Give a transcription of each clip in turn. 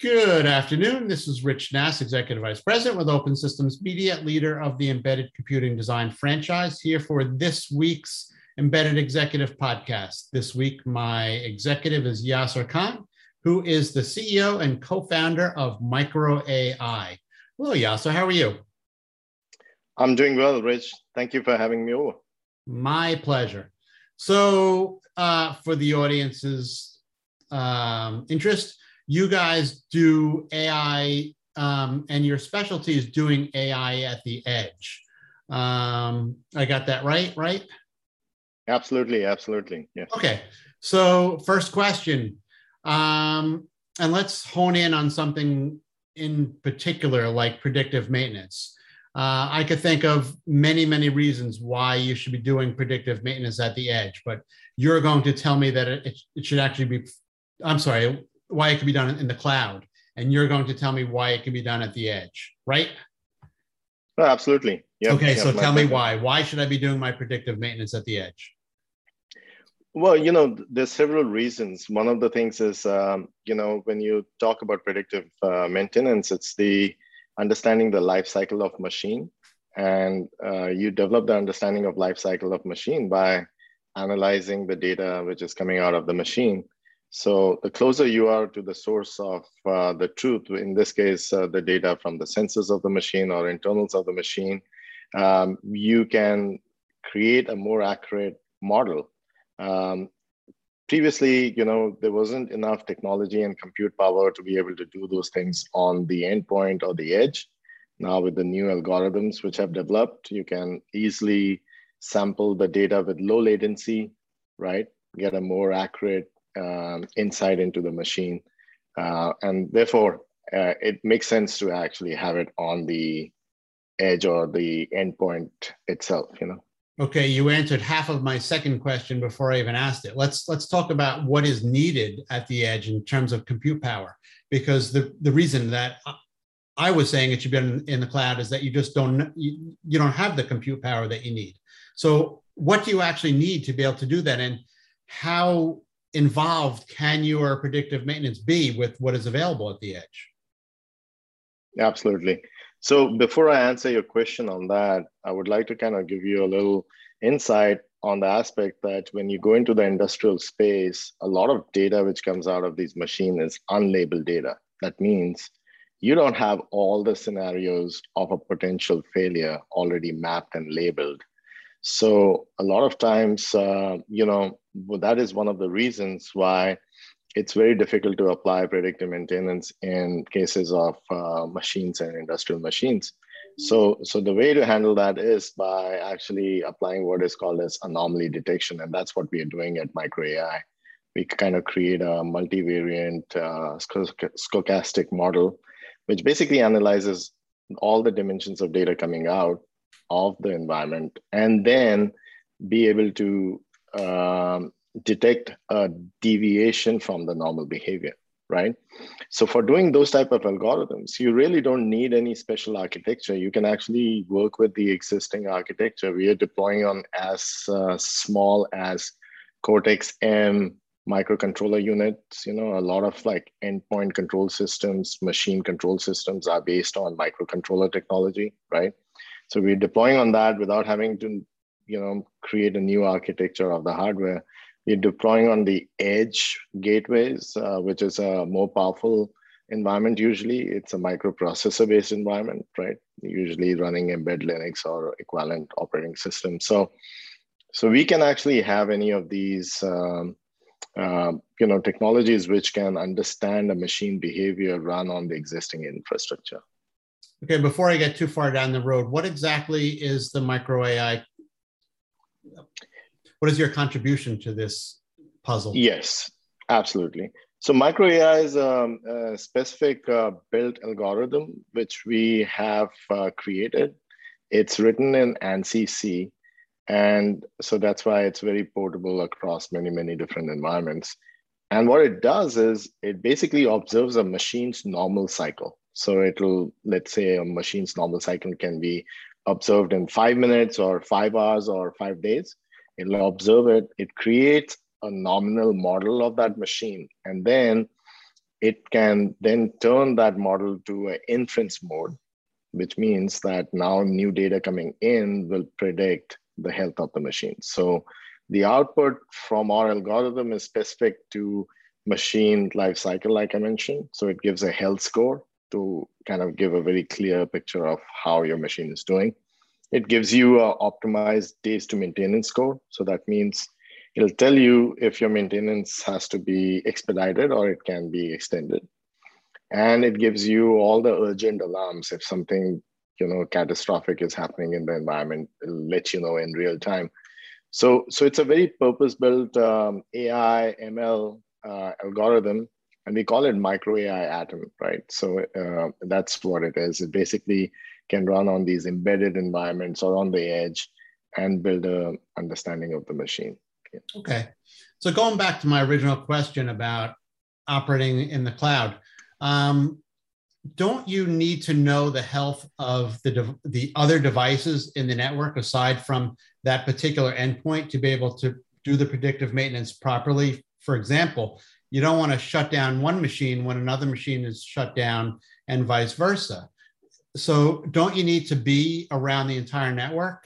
Good afternoon. This is Rich Nass, Executive Vice President with Open Systems Media, leader of the Embedded Computing Design franchise, here for this week's Embedded Executive Podcast. This week, my executive is Yasser Khan, who is the CEO and co founder of Micro AI. Hello, Yasser. How are you? I'm doing well, Rich. Thank you for having me over. My pleasure. So, uh, for the audience's um, interest, you guys do AI, um, and your specialty is doing AI at the edge. Um, I got that right, right? Absolutely, absolutely. Yes. Okay. So, first question, um, and let's hone in on something in particular, like predictive maintenance. Uh, I could think of many, many reasons why you should be doing predictive maintenance at the edge, but you're going to tell me that it, it should actually be, I'm sorry, why it can be done in the cloud, and you're going to tell me why it can be done at the edge, right? Oh, absolutely. Yep. Okay, yep, so tell me why. Why should I be doing my predictive maintenance at the edge? Well, you know, there's several reasons. One of the things is, um, you know, when you talk about predictive uh, maintenance, it's the understanding the life cycle of machine, and uh, you develop the understanding of life cycle of machine by analyzing the data which is coming out of the machine so the closer you are to the source of uh, the truth, in this case, uh, the data from the sensors of the machine or internals of the machine, um, you can create a more accurate model. Um, previously, you know, there wasn't enough technology and compute power to be able to do those things on the endpoint or the edge. Now with the new algorithms which have developed, you can easily sample the data with low latency, right? Get a more accurate um, insight into the machine. Uh, and therefore, uh, it makes sense to actually have it on the edge or the endpoint itself, you know. Okay, you answered half of my second question before I even asked it. Let's let's talk about what is needed at the edge in terms of compute power, because the the reason that I was saying it should be in, in the cloud is that you just don't you, you don't have the compute power that you need. So, what do you actually need to be able to do that, and how involved can your predictive maintenance be with what is available at the edge? Absolutely. So before I answer your question on that, I would like to kind of give you a little insight on the aspect that when you go into the industrial space, a lot of data which comes out of these machines is unlabeled data. That means you don't have all the scenarios of a potential failure already mapped and labeled. So a lot of times, uh, you know, well, that is one of the reasons why it's very difficult to apply predictive maintenance in cases of uh, machines and industrial machines. So, so the way to handle that is by actually applying what is called as anomaly detection, and that's what we are doing at Micro AI. We kind of create a multivariant uh, stochastic model, which basically analyzes all the dimensions of data coming out of the environment and then be able to um, detect a deviation from the normal behavior right? So for doing those type of algorithms you really don't need any special architecture. You can actually work with the existing architecture. We are deploying on as uh, small as cortex m microcontroller units you know a lot of like endpoint control systems machine control systems are based on microcontroller technology right? So we're deploying on that without having to, you know, create a new architecture of the hardware. We're deploying on the edge gateways, uh, which is a more powerful environment. Usually, it's a microprocessor-based environment, right? Usually running embed Linux or equivalent operating system. So, so we can actually have any of these. Um, uh, you know technologies which can understand a machine behavior run on the existing infrastructure Okay, before I get too far down the road, what exactly is the micro AI? What is your contribution to this puzzle? Yes, absolutely. So micro AI is a, a specific uh, built algorithm which we have uh, created. It's written in ANSI C, and so that's why it's very portable across many many different environments. And what it does is it basically observes a machine's normal cycle. So it'll, let's say a machine's normal cycle can be observed in five minutes or five hours or five days. It'll observe it. It creates a nominal model of that machine. And then it can then turn that model to an inference mode, which means that now new data coming in will predict the health of the machine. So the output from our algorithm is specific to machine life cycle, like I mentioned. So it gives a health score to kind of give a very clear picture of how your machine is doing. It gives you a optimized days to maintenance score. So that means it'll tell you if your maintenance has to be expedited or it can be extended. And it gives you all the urgent alarms if something you know catastrophic is happening in the environment it'll let you know in real time so so it's a very purpose built um, ai ml uh, algorithm and we call it micro ai atom right? So uh, that's what it is. It basically can run on these embedded environments or on the edge and build a understanding of the machine. Okay. So going back to my original question about operating in the cloud um, don't you need to know the health of the, the other devices in the network aside from that particular endpoint to be able to do the predictive maintenance properly? For example, you don't want to shut down one machine when another machine is shut down and vice versa. So, don't you need to be around the entire network?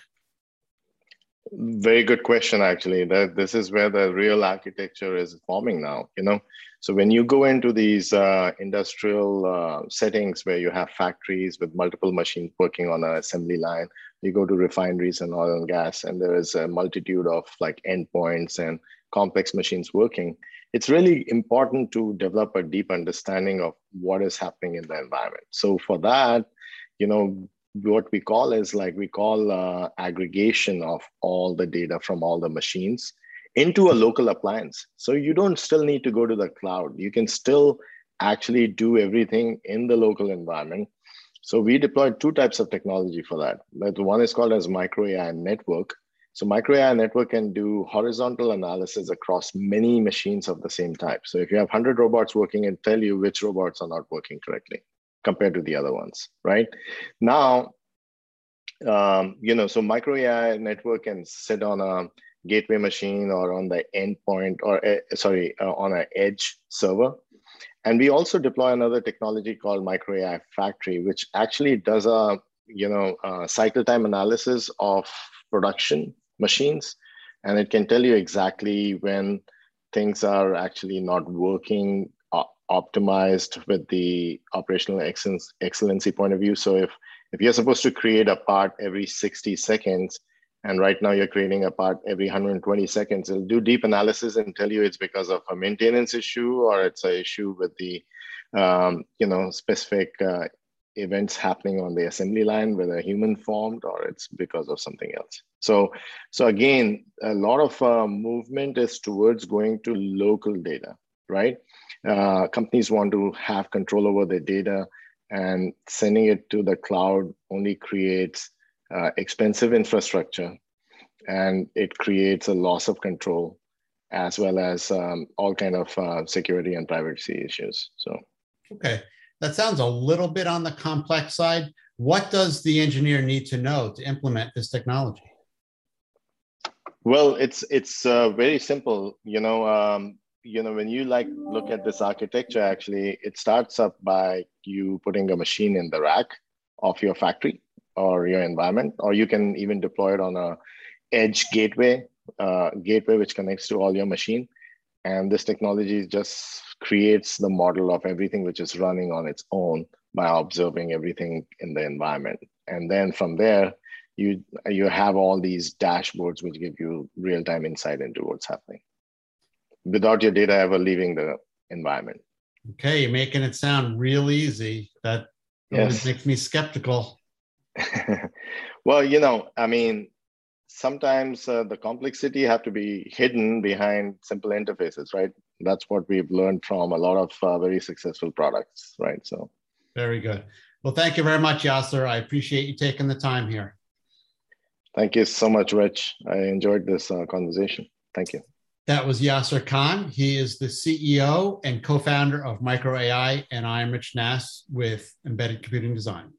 Very good question, actually. That this is where the real architecture is forming now. You know, so when you go into these uh, industrial uh, settings where you have factories with multiple machines working on an assembly line, you go to refineries and oil and gas, and there is a multitude of like endpoints and complex machines working. It's really important to develop a deep understanding of what is happening in the environment. So for that, you know, what we call is like we call uh, aggregation of all the data from all the machines into a local appliance. So you don't still need to go to the cloud. You can still actually do everything in the local environment. So we deployed two types of technology for that. One is called as micro AI network. So micro AI network can do horizontal analysis across many machines of the same type. So if you have 100 robots working and tell you which robots are not working correctly compared to the other ones, right? Now, um, you know, so micro AI network can sit on a gateway machine or on the endpoint or uh, sorry uh, on an edge server and we also deploy another technology called micro ai factory which actually does a you know cycle time analysis of production machines and it can tell you exactly when things are actually not working optimized with the operational excellence, excellency point of view. So if if you're supposed to create a part every 60 seconds and right now you're creating a part every 120 seconds it'll do deep analysis and tell you it's because of a maintenance issue or it's an issue with the um, you know specific uh, events happening on the assembly line whether human formed or it's because of something else. So so again a lot of uh, movement is towards going to local data right? Uh, companies want to have control over their data and sending it to the cloud only creates uh, expensive infrastructure and it creates a loss of control as well as um, all kind of uh, security and privacy issues so. Okay that sounds a little bit on the complex side what does the engineer need to know to implement this technology well it's it's uh, very simple you know um, you know when you like look at this architecture actually it starts up by you putting a machine in the rack of your factory or your environment, or you can even deploy it on a edge gateway, uh, gateway which connects to all your machine. And this technology just creates the model of everything which is running on its own by observing everything in the environment. And then from there, you you have all these dashboards which give you real-time insight into what's happening without your data ever leaving the environment. Okay, you're making it sound real easy. That yes. makes me skeptical. well, you know, I mean, sometimes uh, the complexity have to be hidden behind simple interfaces, right? That's what we've learned from a lot of uh, very successful products, right? So, very good. Well, thank you very much, Yasser. I appreciate you taking the time here. Thank you so much, Rich. I enjoyed this uh, conversation. Thank you. That was Yasser Khan. He is the CEO and co founder of Micro AI, and I'm Rich Nass with Embedded Computing Design.